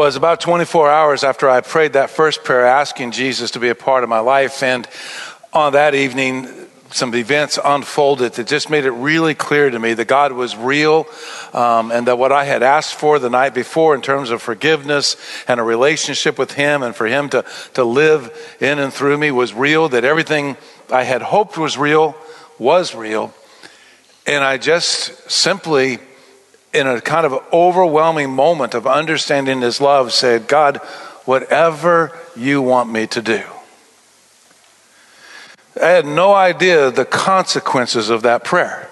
was about 24 hours after I prayed that first prayer, asking Jesus to be a part of my life. And on that evening, some events unfolded that just made it really clear to me that God was real um, and that what I had asked for the night before in terms of forgiveness and a relationship with Him and for Him to, to live in and through me was real, that everything I had hoped was real was real. And I just simply, in a kind of overwhelming moment of understanding His love, said, God, whatever you want me to do. I had no idea the consequences of that prayer.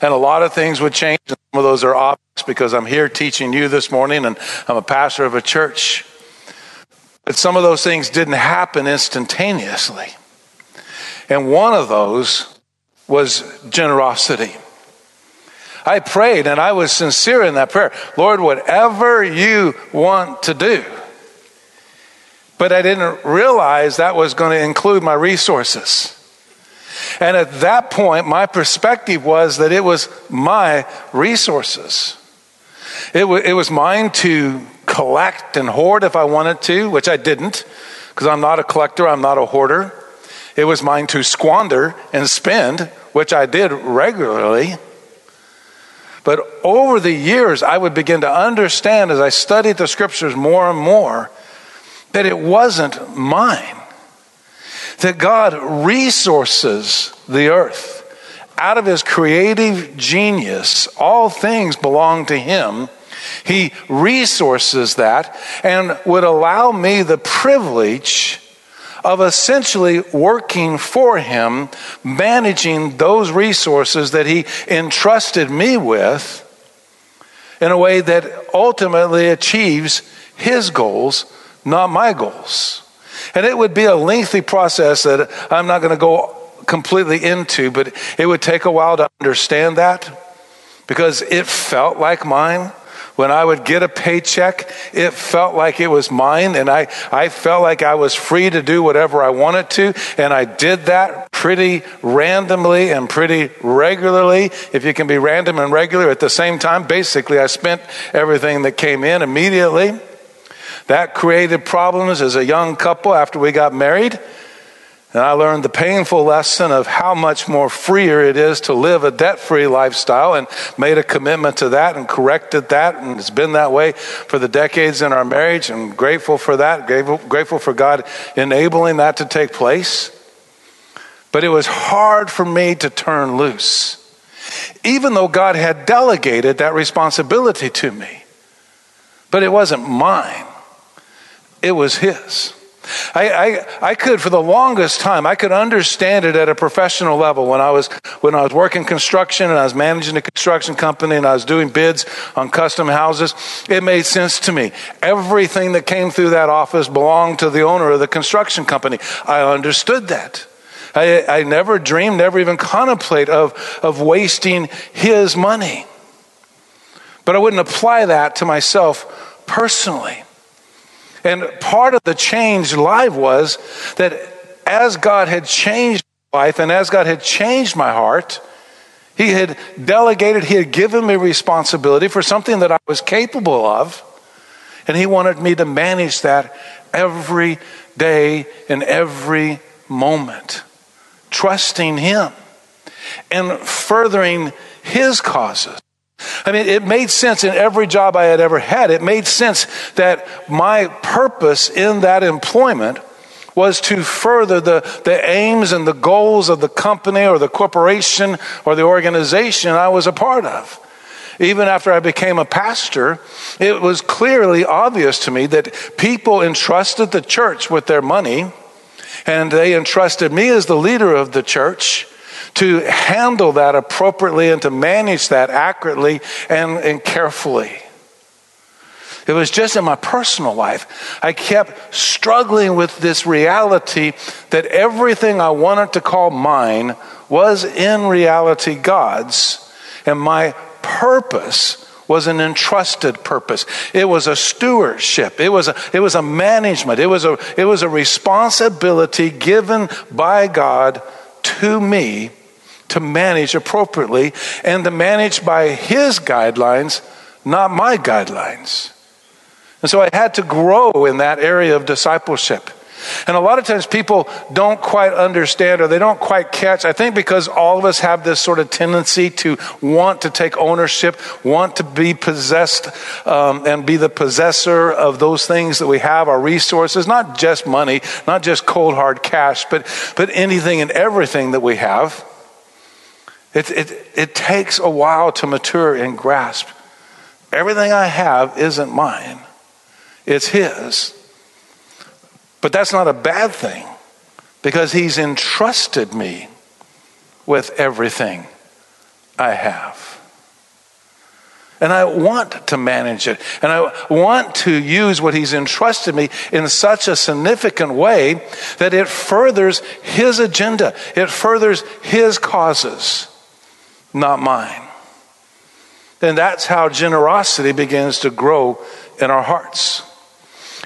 And a lot of things would change. Some of those are obvious because I'm here teaching you this morning and I'm a pastor of a church. But some of those things didn't happen instantaneously. And one of those was generosity. I prayed and I was sincere in that prayer. Lord, whatever you want to do. But I didn't realize that was going to include my resources. And at that point, my perspective was that it was my resources. It, w- it was mine to collect and hoard if I wanted to, which I didn't, because I'm not a collector, I'm not a hoarder. It was mine to squander and spend, which I did regularly. But over the years, I would begin to understand as I studied the scriptures more and more that it wasn't mine. That God resources the earth. Out of his creative genius, all things belong to him. He resources that and would allow me the privilege of essentially working for him, managing those resources that he entrusted me with in a way that ultimately achieves his goals not my goals. And it would be a lengthy process that I'm not going to go completely into, but it would take a while to understand that because it felt like mine. When I would get a paycheck, it felt like it was mine, and I, I felt like I was free to do whatever I wanted to, and I did that pretty randomly and pretty regularly. If you can be random and regular at the same time, basically, I spent everything that came in immediately. That created problems as a young couple after we got married. And I learned the painful lesson of how much more freer it is to live a debt free lifestyle and made a commitment to that and corrected that. And it's been that way for the decades in our marriage. And grateful for that, grateful, grateful for God enabling that to take place. But it was hard for me to turn loose, even though God had delegated that responsibility to me. But it wasn't mine it was his. I, I, I, could, for the longest time, I could understand it at a professional level when I was when I was working construction and I was managing a construction company and I was doing bids on custom houses. It made sense to me. Everything that came through that office belonged to the owner of the construction company. I understood that. I, I never dreamed, never even contemplate of, of wasting his money. But I wouldn't apply that to myself personally. And part of the change life was that as God had changed my life and as God had changed my heart, He had delegated, He had given me responsibility for something that I was capable of. And He wanted me to manage that every day and every moment, trusting Him and furthering His causes. I mean, it made sense in every job I had ever had. It made sense that my purpose in that employment was to further the, the aims and the goals of the company or the corporation or the organization I was a part of. Even after I became a pastor, it was clearly obvious to me that people entrusted the church with their money, and they entrusted me as the leader of the church to handle that appropriately and to manage that accurately and, and carefully. It was just in my personal life. I kept struggling with this reality that everything I wanted to call mine was in reality God's, and my purpose was an entrusted purpose. It was a stewardship. It was a, it was a management. It was a, it was a responsibility given by God to me to manage appropriately and to manage by his guidelines, not my guidelines. And so I had to grow in that area of discipleship. And a lot of times people don't quite understand or they don't quite catch. I think because all of us have this sort of tendency to want to take ownership, want to be possessed um, and be the possessor of those things that we have, our resources, not just money, not just cold hard cash, but, but anything and everything that we have. It, it, it takes a while to mature and grasp. Everything I have isn't mine, it's His. But that's not a bad thing because He's entrusted me with everything I have. And I want to manage it. And I want to use what He's entrusted me in such a significant way that it furthers His agenda, it furthers His causes, not mine. And that's how generosity begins to grow in our hearts.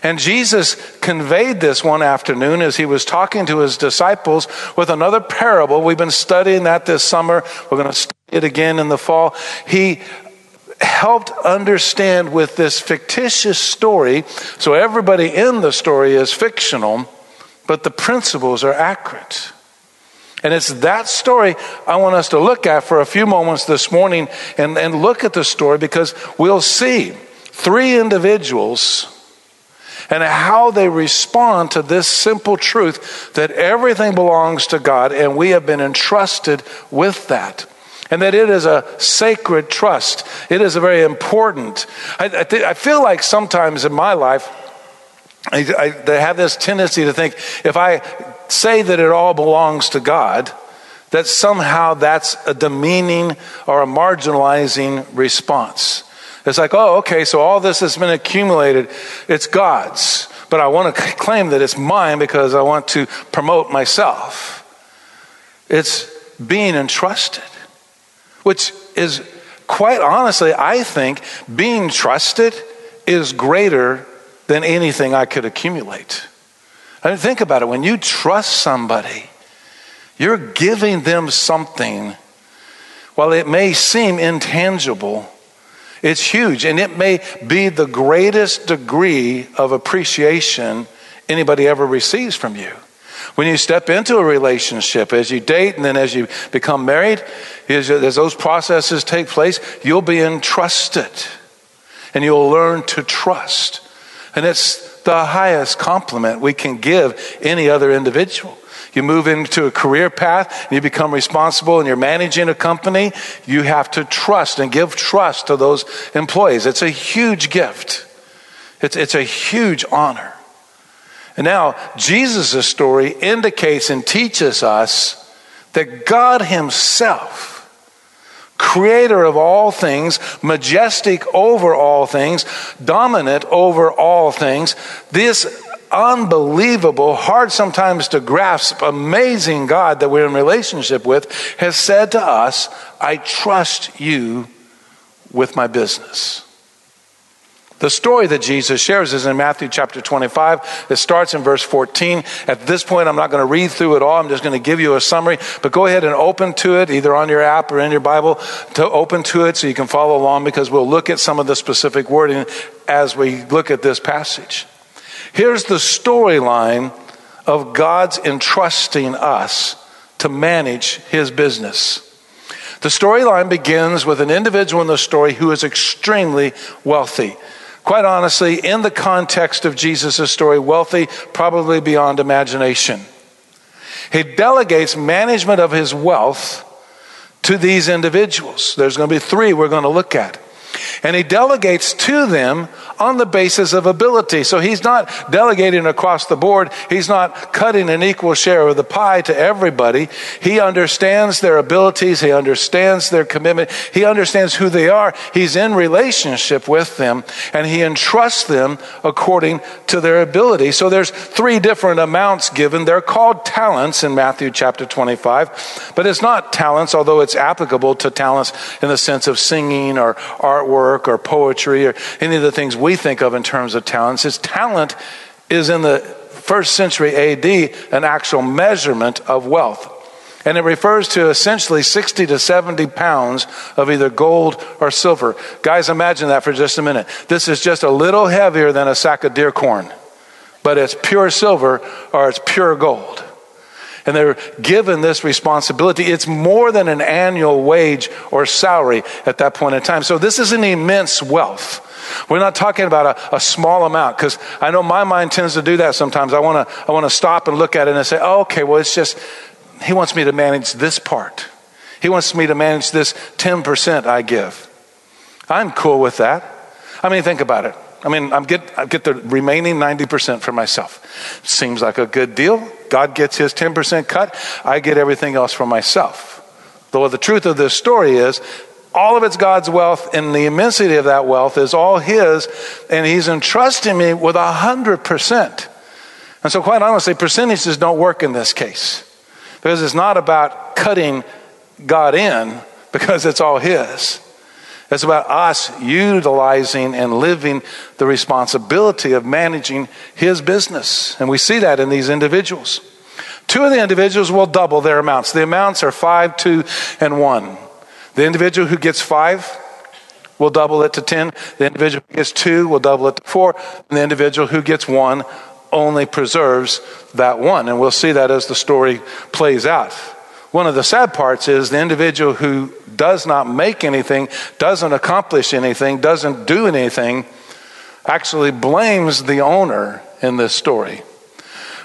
And Jesus conveyed this one afternoon as he was talking to his disciples with another parable. We've been studying that this summer. We're going to study it again in the fall. He helped understand with this fictitious story. So everybody in the story is fictional, but the principles are accurate. And it's that story I want us to look at for a few moments this morning and, and look at the story because we'll see three individuals and how they respond to this simple truth that everything belongs to God and we have been entrusted with that. And that it is a sacred trust. It is a very important. I, I, th- I feel like sometimes in my life, I, I have this tendency to think if I say that it all belongs to God, that somehow that's a demeaning or a marginalizing response. It's like, oh, okay, so all this has been accumulated. It's God's. But I want to claim that it's mine because I want to promote myself. It's being entrusted, which is quite honestly, I think being trusted is greater than anything I could accumulate. I mean, think about it. When you trust somebody, you're giving them something, while it may seem intangible, it's huge, and it may be the greatest degree of appreciation anybody ever receives from you. When you step into a relationship, as you date and then as you become married, as, those processes take place, you'll be entrusted and you'll learn to trust. And it's the highest compliment we can give any other individual. You move into a career path, you become responsible, and you're managing a company. You have to trust and give trust to those employees. It's a huge gift, it's, it's a huge honor. And now, Jesus' story indicates and teaches us that God Himself, creator of all things, majestic over all things, dominant over all things, this unbelievable, hard sometimes to grasp, amazing God that we're in relationship with has said to us, I trust you with my business. The story that Jesus shares is in Matthew chapter 25. It starts in verse 14. At this point, I'm not going to read through it all. I'm just going to give you a summary, but go ahead and open to it, either on your app or in your Bible, to open to it so you can follow along because we'll look at some of the specific wording as we look at this passage. Here's the storyline of God's entrusting us to manage his business. The storyline begins with an individual in the story who is extremely wealthy. Quite honestly, in the context of Jesus' story, wealthy probably beyond imagination. He delegates management of his wealth to these individuals. There's going to be three we're going to look at. And he delegates to them on the basis of ability. So he's not delegating across the board. He's not cutting an equal share of the pie to everybody. He understands their abilities. He understands their commitment. He understands who they are. He's in relationship with them and he entrusts them according to their ability. So there's three different amounts given. They're called talents in Matthew chapter 25, but it's not talents, although it's applicable to talents in the sense of singing or artwork or poetry or any of the things we we think of in terms of talents. His talent is in the first century AD an actual measurement of wealth. And it refers to essentially 60 to 70 pounds of either gold or silver. Guys, imagine that for just a minute. This is just a little heavier than a sack of deer corn, but it's pure silver or it's pure gold. And they're given this responsibility. It's more than an annual wage or salary at that point in time. So this is an immense wealth. We're not talking about a, a small amount because I know my mind tends to do that sometimes. I want to I want to stop and look at it and say, oh, okay, well, it's just he wants me to manage this part. He wants me to manage this 10% I give. I'm cool with that. I mean, think about it. I mean, I get, I get the remaining 90% for myself. Seems like a good deal. God gets his 10% cut. I get everything else for myself. Though the truth of this story is, all of it's God's wealth, and the immensity of that wealth is all His, and He's entrusting me with a hundred percent. And so, quite honestly, percentages don't work in this case. Because it's not about cutting God in, because it's all His. It's about us utilizing and living the responsibility of managing His business. And we see that in these individuals. Two of the individuals will double their amounts. The amounts are five, two, and one. The individual who gets five will double it to 10. The individual who gets two will double it to four. And the individual who gets one only preserves that one. And we'll see that as the story plays out. One of the sad parts is the individual who does not make anything, doesn't accomplish anything, doesn't do anything, actually blames the owner in this story.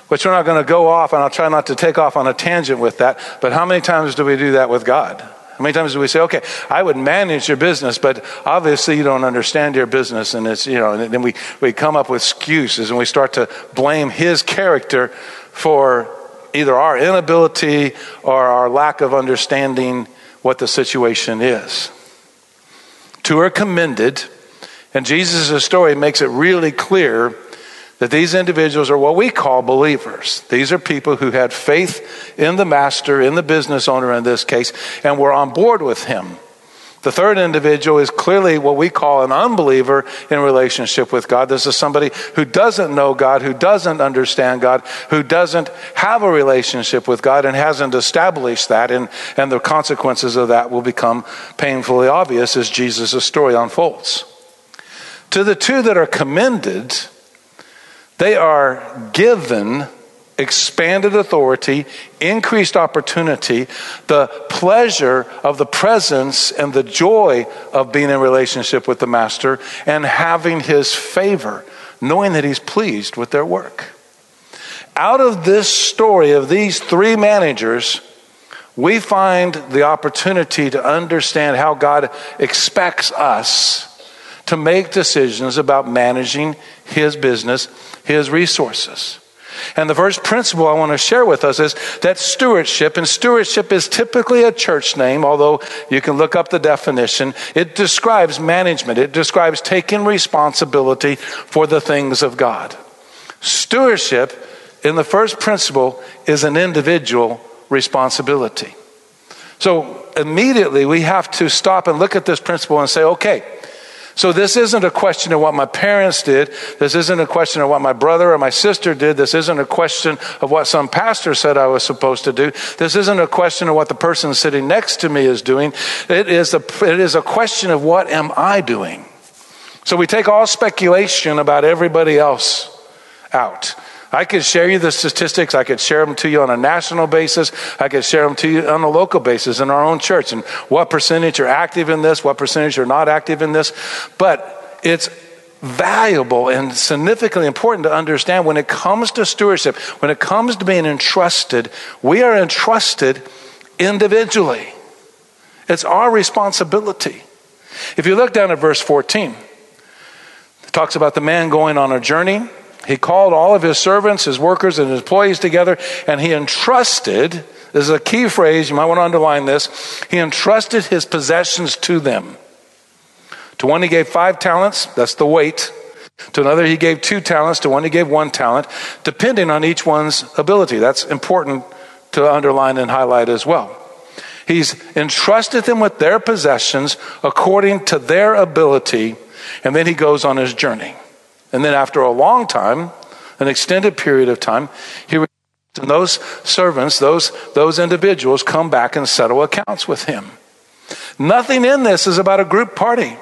Which we're not going to go off, and I'll try not to take off on a tangent with that, but how many times do we do that with God? How many times do we say, okay, I would manage your business, but obviously you don't understand your business, and it's, you know, and then we, we come up with excuses and we start to blame his character for either our inability or our lack of understanding what the situation is. Two are commended, and Jesus' story makes it really clear that these individuals are what we call believers. These are people who had faith in the master, in the business owner in this case, and were on board with him. The third individual is clearly what we call an unbeliever in relationship with God. This is somebody who doesn't know God, who doesn't understand God, who doesn't have a relationship with God and hasn't established that. And, and the consequences of that will become painfully obvious as Jesus' story unfolds. To the two that are commended, they are given expanded authority, increased opportunity, the pleasure of the presence and the joy of being in relationship with the Master and having his favor, knowing that he's pleased with their work. Out of this story of these three managers, we find the opportunity to understand how God expects us to make decisions about managing his business his resources. And the first principle I want to share with us is that stewardship, and stewardship is typically a church name, although you can look up the definition. It describes management, it describes taking responsibility for the things of God. Stewardship, in the first principle, is an individual responsibility. So immediately we have to stop and look at this principle and say, okay, so this isn't a question of what my parents did. This isn't a question of what my brother or my sister did. This isn't a question of what some pastor said I was supposed to do. This isn't a question of what the person sitting next to me is doing. It is a, it is a question of what am I doing? So we take all speculation about everybody else out. I could share you the statistics. I could share them to you on a national basis. I could share them to you on a local basis in our own church and what percentage are active in this, what percentage are not active in this. But it's valuable and significantly important to understand when it comes to stewardship, when it comes to being entrusted, we are entrusted individually. It's our responsibility. If you look down at verse 14, it talks about the man going on a journey he called all of his servants, his workers, and his employees together, and he entrusted this is a key phrase, you might want to underline this. He entrusted his possessions to them. To one, he gave five talents, that's the weight. To another, he gave two talents. To one, he gave one talent, depending on each one's ability. That's important to underline and highlight as well. He's entrusted them with their possessions according to their ability, and then he goes on his journey. And then after a long time, an extended period of time, he And those servants, those, those individuals come back and settle accounts with him. Nothing in this is about a group party.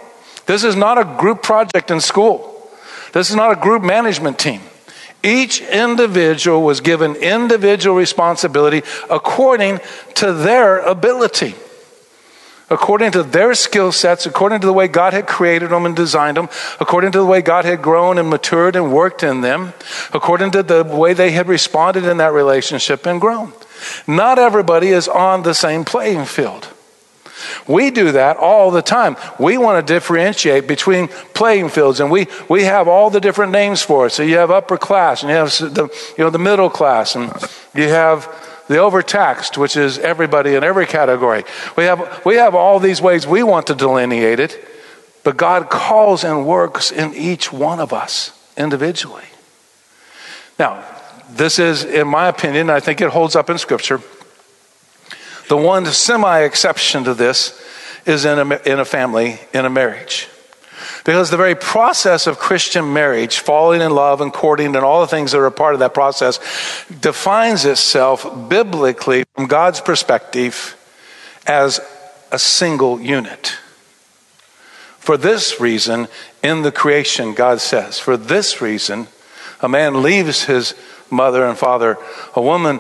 This is not a group project in school. This is not a group management team. Each individual was given individual responsibility according to their ability, according to their skill sets, according to the way God had created them and designed them, according to the way God had grown and matured and worked in them, according to the way they had responded in that relationship and grown. Not everybody is on the same playing field. We do that all the time. We want to differentiate between playing fields, and we, we have all the different names for it. So you have upper class, and you have the, you know, the middle class, and you have the overtaxed, which is everybody in every category. We have, we have all these ways we want to delineate it, but God calls and works in each one of us individually. Now, this is, in my opinion, I think it holds up in Scripture the one semi exception to this is in a, in a family, in a marriage. Because the very process of Christian marriage, falling in love and courting and all the things that are a part of that process, defines itself biblically from God's perspective as a single unit. For this reason, in the creation, God says, for this reason, a man leaves his mother and father, a woman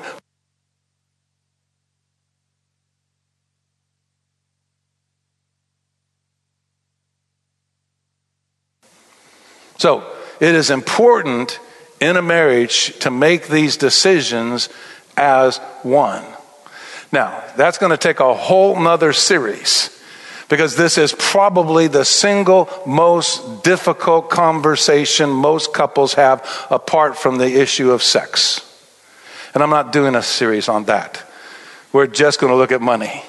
So it is important in a marriage to make these decisions as one. Now, that's going to take a whole nother series because this is probably the single most difficult conversation most couples have apart from the issue of sex. And I'm not doing a series on that. We're just going to look at money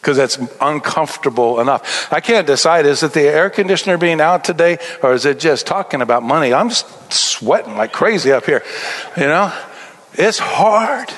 because that's uncomfortable enough. I can't decide is it the air conditioner being out today or is it just talking about money? I'm sweating like crazy up here. You know, it's hard.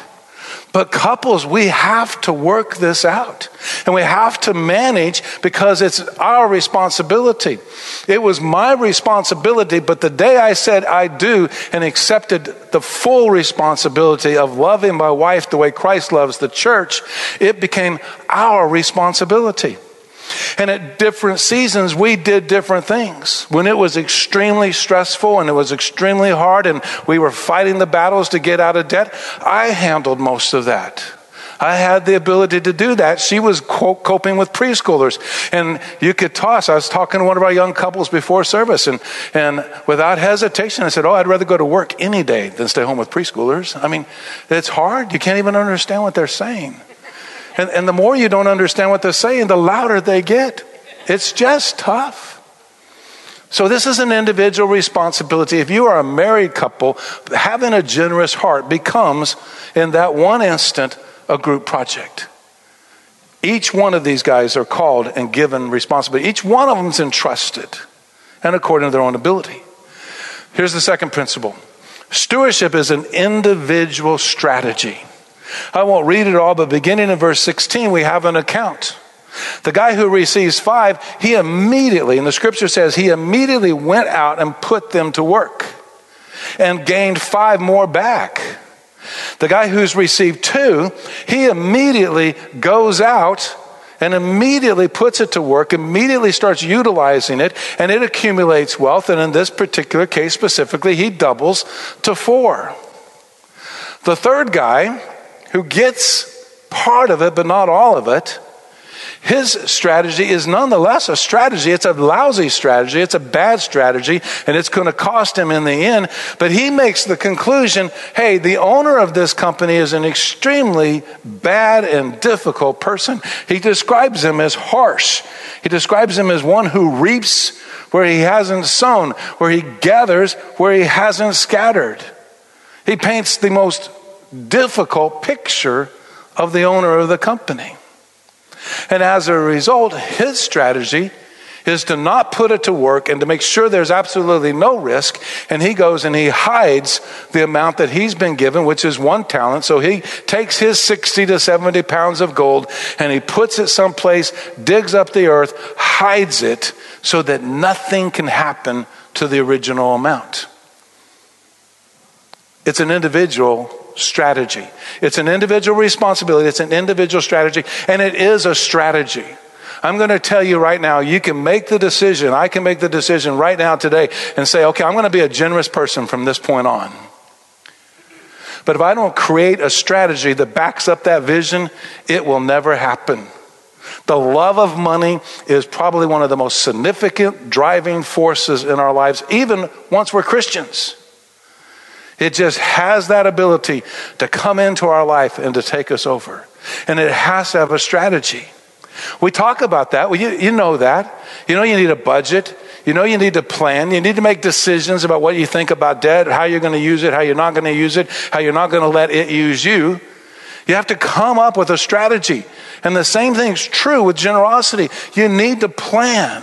But couples, we have to work this out. And we have to manage because it's our responsibility. It was my responsibility, but the day I said I do and accepted the full responsibility of loving my wife the way Christ loves the church, it became our responsibility. And at different seasons, we did different things. When it was extremely stressful and it was extremely hard and we were fighting the battles to get out of debt, I handled most of that. I had the ability to do that. She was coping with preschoolers. And you could toss. I was talking to one of our young couples before service, and, and without hesitation, I said, Oh, I'd rather go to work any day than stay home with preschoolers. I mean, it's hard. You can't even understand what they're saying. And, and the more you don't understand what they're saying, the louder they get. It's just tough. So, this is an individual responsibility. If you are a married couple, having a generous heart becomes, in that one instant, a group project. Each one of these guys are called and given responsibility. Each one of them is entrusted and according to their own ability. Here's the second principle stewardship is an individual strategy. I won't read it all, but beginning in verse 16, we have an account. The guy who receives five, he immediately, and the scripture says, he immediately went out and put them to work and gained five more back. The guy who's received two, he immediately goes out and immediately puts it to work, immediately starts utilizing it, and it accumulates wealth. And in this particular case specifically, he doubles to four. The third guy, who gets part of it, but not all of it, his strategy is nonetheless a strategy. It's a lousy strategy. It's a bad strategy, and it's going to cost him in the end. But he makes the conclusion hey, the owner of this company is an extremely bad and difficult person. He describes him as harsh, he describes him as one who reaps where he hasn't sown, where he gathers where he hasn't scattered. He paints the most difficult picture of the owner of the company. And as a result, his strategy is to not put it to work and to make sure there's absolutely no risk. And he goes and he hides the amount that he's been given, which is one talent. So he takes his 60 to 70 pounds of gold and he puts it someplace, digs up the earth, hides it so that nothing can happen to the original amount. It's an individual strategy. It's an individual responsibility, it's an individual strategy, and it is a strategy. I'm going to tell you right now, you can make the decision. I can make the decision right now today and say, okay, I'm going to be a generous person from this point on. But if I don't create a strategy that backs up that vision, it will never happen. The love of money is probably one of the most significant driving forces in our lives, even once we're Christians. It just has that ability to come into our life and to take us over. And it has to have a strategy. We talk about that. Well, you, you know that. You know you need a budget. You know you need to plan. You need to make decisions about what you think about debt, how you're going to use it, how you're not going to use it, how you're not going to let it use you. You have to come up with a strategy. And the same thing's true with generosity. You need to plan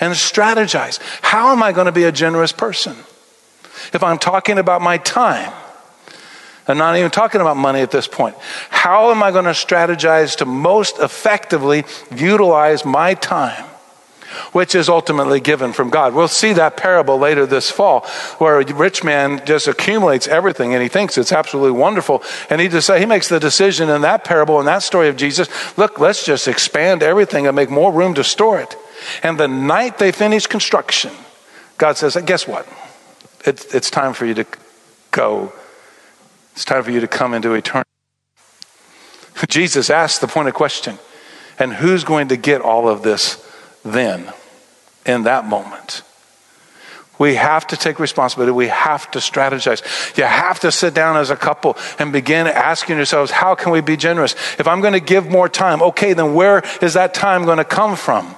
and strategize. How am I going to be a generous person? If I'm talking about my time, I'm not even talking about money at this point. How am I going to strategize to most effectively utilize my time? Which is ultimately given from God. We'll see that parable later this fall, where a rich man just accumulates everything and he thinks it's absolutely wonderful. And he just he makes the decision in that parable, in that story of Jesus, look, let's just expand everything and make more room to store it. And the night they finish construction, God says, guess what? It's, it's time for you to go it's time for you to come into eternity. Jesus asked the point of question, and who's going to get all of this then, in that moment? We have to take responsibility. We have to strategize. You have to sit down as a couple and begin asking yourselves, how can we be generous? If I'm going to give more time, okay, then where is that time going to come from?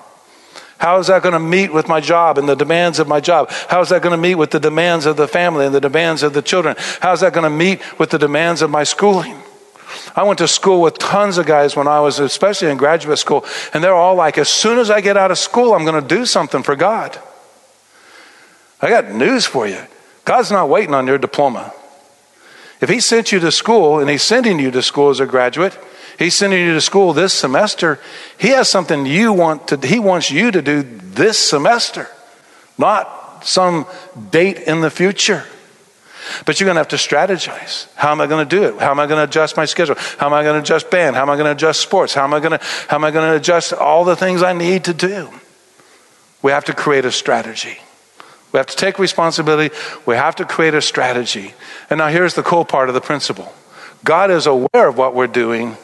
How is that going to meet with my job and the demands of my job? How is that going to meet with the demands of the family and the demands of the children? How is that going to meet with the demands of my schooling? I went to school with tons of guys when I was, especially in graduate school, and they're all like, as soon as I get out of school, I'm going to do something for God. I got news for you God's not waiting on your diploma. If He sent you to school and He's sending you to school as a graduate, He's sending you to school this semester. He has something you want to, he wants you to do this semester, not some date in the future. But you're going to have to strategize. How am I going to do it? How am I going to adjust my schedule? How am I going to adjust band? How am I going to adjust sports? How am I going to, how am I going to adjust all the things I need to do? We have to create a strategy. We have to take responsibility. We have to create a strategy. And now here's the cool part of the principle God is aware of what we're doing,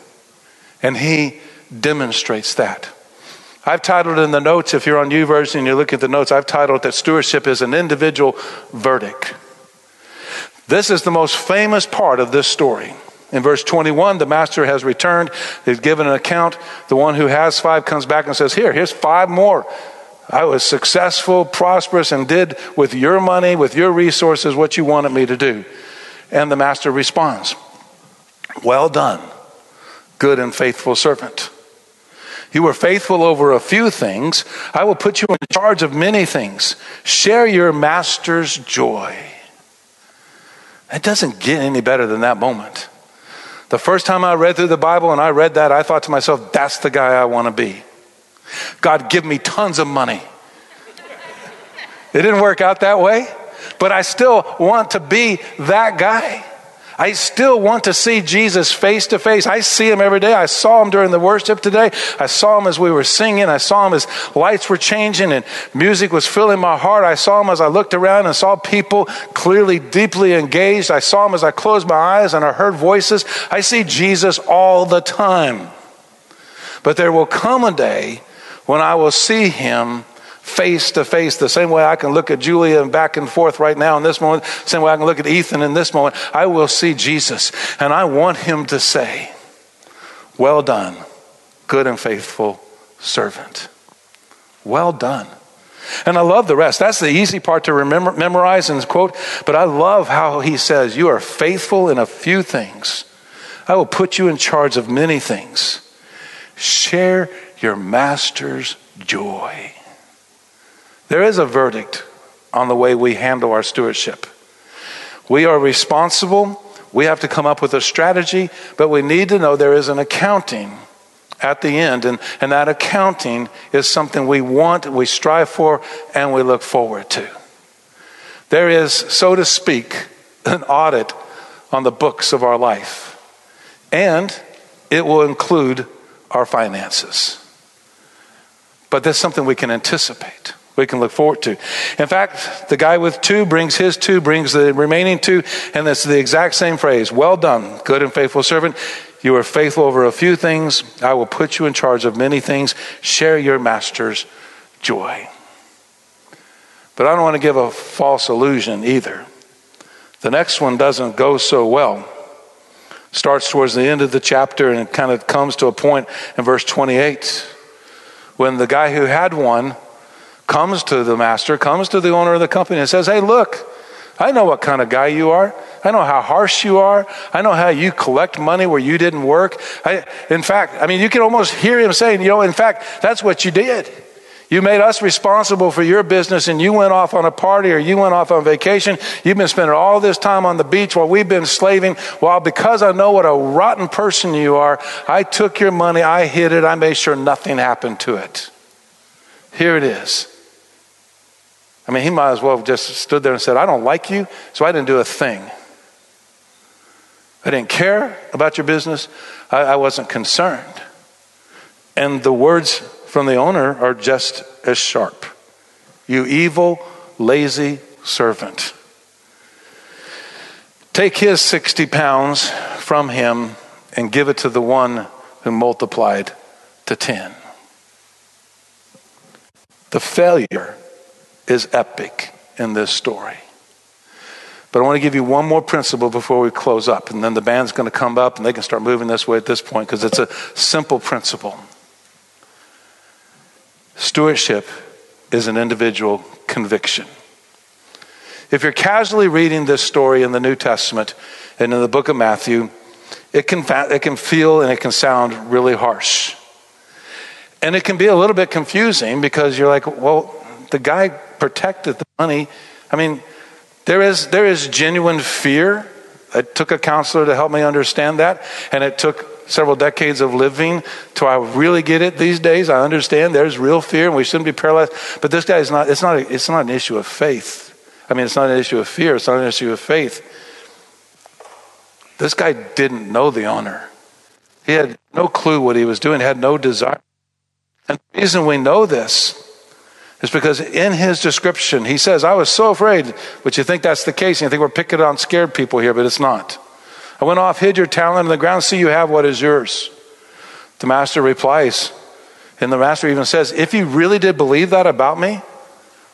and he demonstrates that. I've titled in the notes, if you're on YouVersion and you look at the notes, I've titled that stewardship is an individual verdict. This is the most famous part of this story. In verse 21, the master has returned. He's given an account. The one who has five comes back and says, Here, here's five more. I was successful, prosperous, and did with your money, with your resources, what you wanted me to do. And the master responds, Well done good and faithful servant. You were faithful over a few things. I will put you in charge of many things. Share your master's joy. It doesn't get any better than that moment. The first time I read through the Bible and I read that, I thought to myself, that's the guy I want to be. God, give me tons of money. It didn't work out that way, but I still want to be that guy. I still want to see Jesus face to face. I see him every day. I saw him during the worship today. I saw him as we were singing. I saw him as lights were changing and music was filling my heart. I saw him as I looked around and saw people clearly deeply engaged. I saw him as I closed my eyes and I heard voices. I see Jesus all the time. But there will come a day when I will see him face to face, the same way I can look at Julia and back and forth right now in this moment, same way I can look at Ethan in this moment, I will see Jesus. And I want him to say, Well done, good and faithful servant. Well done. And I love the rest. That's the easy part to remember, memorize and quote. But I love how he says, You are faithful in a few things. I will put you in charge of many things. Share your master's joy. There is a verdict on the way we handle our stewardship. We are responsible. We have to come up with a strategy, but we need to know there is an accounting at the end. And, and that accounting is something we want, we strive for, and we look forward to. There is, so to speak, an audit on the books of our life. And it will include our finances. But that's something we can anticipate. We can look forward to. In fact, the guy with two brings his two, brings the remaining two, and it's the exact same phrase Well done, good and faithful servant. You are faithful over a few things. I will put you in charge of many things. Share your master's joy. But I don't want to give a false illusion either. The next one doesn't go so well. Starts towards the end of the chapter and it kind of comes to a point in verse 28 when the guy who had one comes to the master, comes to the owner of the company and says, Hey, look, I know what kind of guy you are. I know how harsh you are. I know how you collect money where you didn't work. I, in fact, I mean, you can almost hear him saying, you know, in fact, that's what you did. You made us responsible for your business and you went off on a party or you went off on vacation. You've been spending all this time on the beach while we've been slaving. Well, because I know what a rotten person you are, I took your money, I hid it, I made sure nothing happened to it. Here it is. I mean, he might as well have just stood there and said, I don't like you, so I didn't do a thing. I didn't care about your business. I, I wasn't concerned. And the words from the owner are just as sharp. You evil, lazy servant. Take his 60 pounds from him and give it to the one who multiplied to 10. The failure is epic in this story. But I want to give you one more principle before we close up. And then the band's going to come up and they can start moving this way at this point because it's a simple principle. Stewardship is an individual conviction. If you're casually reading this story in the New Testament and in the book of Matthew, it can, it can feel and it can sound really harsh. And it can be a little bit confusing because you're like, well, the guy protected the money. I mean, there is, there is genuine fear. It took a counselor to help me understand that, and it took several decades of living to I really get it these days. I understand there's real fear, and we shouldn't be paralyzed. But this guy is not. It's not. A, it's not an issue of faith. I mean, it's not an issue of fear. It's not an issue of faith. This guy didn't know the honor. He had no clue what he was doing. Had no desire. And the reason we know this is because in his description, he says, I was so afraid, but you think that's the case, and you think we're picking on scared people here, but it's not. I went off, hid your talent in the ground, see you have what is yours. The master replies, and the master even says, If you really did believe that about me,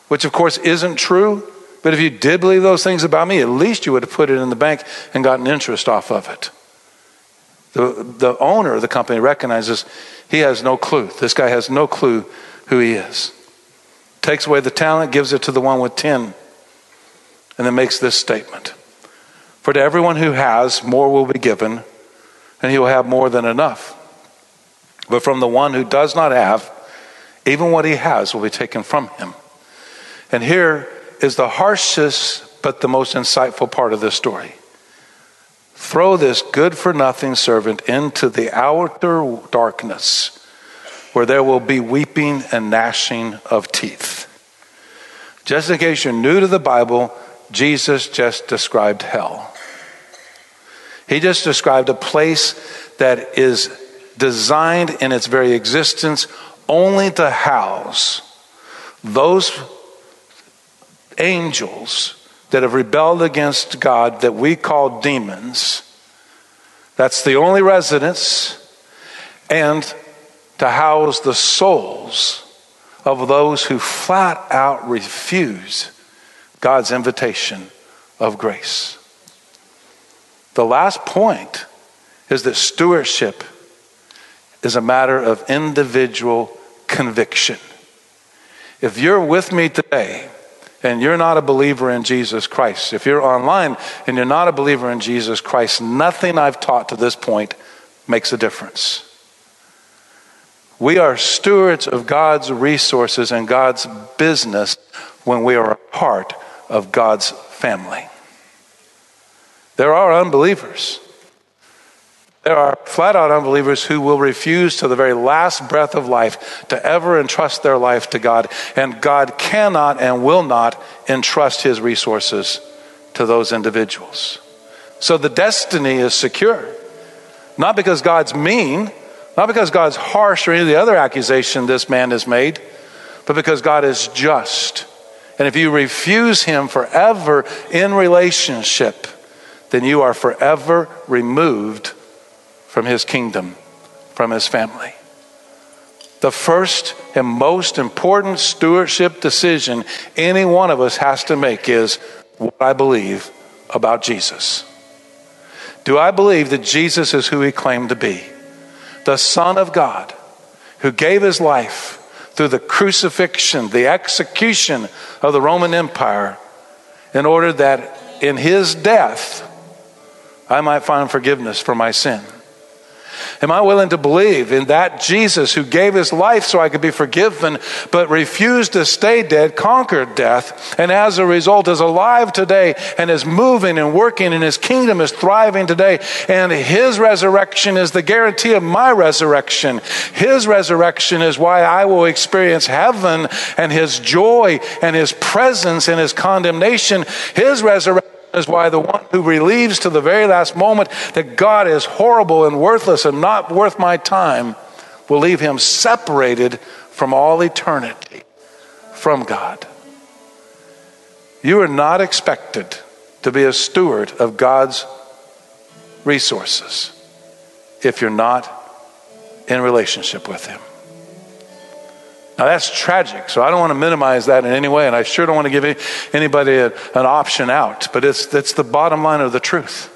which of course isn't true, but if you did believe those things about me, at least you would have put it in the bank and gotten interest off of it. The, the owner of the company recognizes he has no clue. This guy has no clue who he is takes away the talent, gives it to the one with 10, and then makes this statement For to everyone who has, more will be given, and he will have more than enough. But from the one who does not have, even what he has will be taken from him. And here is the harshest but the most insightful part of this story. Throw this good for nothing servant into the outer darkness where there will be weeping and gnashing of teeth. Just in case you're new to the Bible, Jesus just described hell. He just described a place that is designed in its very existence only to house those angels that have rebelled against God that we call demons. That's the only residence. And to house the souls of those who flat out refuse God's invitation of grace. The last point is that stewardship is a matter of individual conviction. If you're with me today and you're not a believer in Jesus Christ, if you're online and you're not a believer in Jesus Christ, nothing I've taught to this point makes a difference. We are stewards of God's resources and God's business when we are a part of God's family. There are unbelievers. There are flat out unbelievers who will refuse to the very last breath of life to ever entrust their life to God. And God cannot and will not entrust his resources to those individuals. So the destiny is secure. Not because God's mean, not because God's harsh or any of the other accusation this man has made, but because God is just. And if you refuse Him forever in relationship, then you are forever removed from His kingdom, from His family. The first and most important stewardship decision any one of us has to make is what I believe about Jesus. Do I believe that Jesus is who he claimed to be? The Son of God who gave his life through the crucifixion, the execution of the Roman Empire, in order that in his death I might find forgiveness for my sin. Am I willing to believe in that Jesus who gave his life so I could be forgiven, but refused to stay dead, conquered death, and as a result is alive today and is moving and working, and his kingdom is thriving today? And his resurrection is the guarantee of my resurrection. His resurrection is why I will experience heaven and his joy and his presence and his condemnation. His resurrection is why the one who relieves to the very last moment that God is horrible and worthless and not worth my time will leave him separated from all eternity from God. You are not expected to be a steward of God's resources if you're not in relationship with Him. Now that's tragic, so I don't want to minimize that in any way, and I sure don't want to give anybody a, an option out, but it's, it's the bottom line of the truth.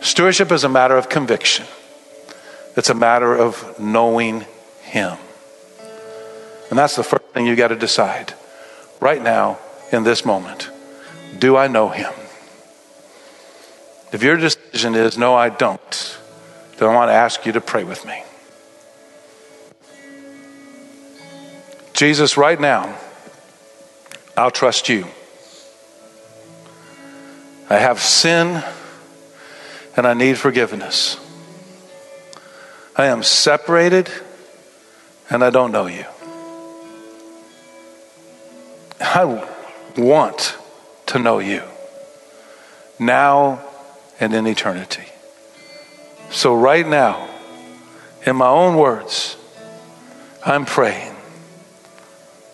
Stewardship is a matter of conviction, it's a matter of knowing Him. And that's the first thing you got to decide right now in this moment. Do I know Him? If your decision is, no, I don't, then I want to ask you to pray with me. Jesus, right now, I'll trust you. I have sin and I need forgiveness. I am separated and I don't know you. I want to know you now and in eternity. So, right now, in my own words, I'm praying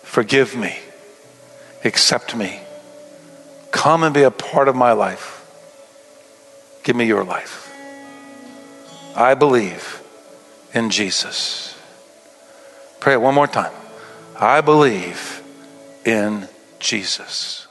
Forgive me. Accept me. Come and be a part of my life. Give me your life. I believe in Jesus. Pray it one more time. I believe in Jesus.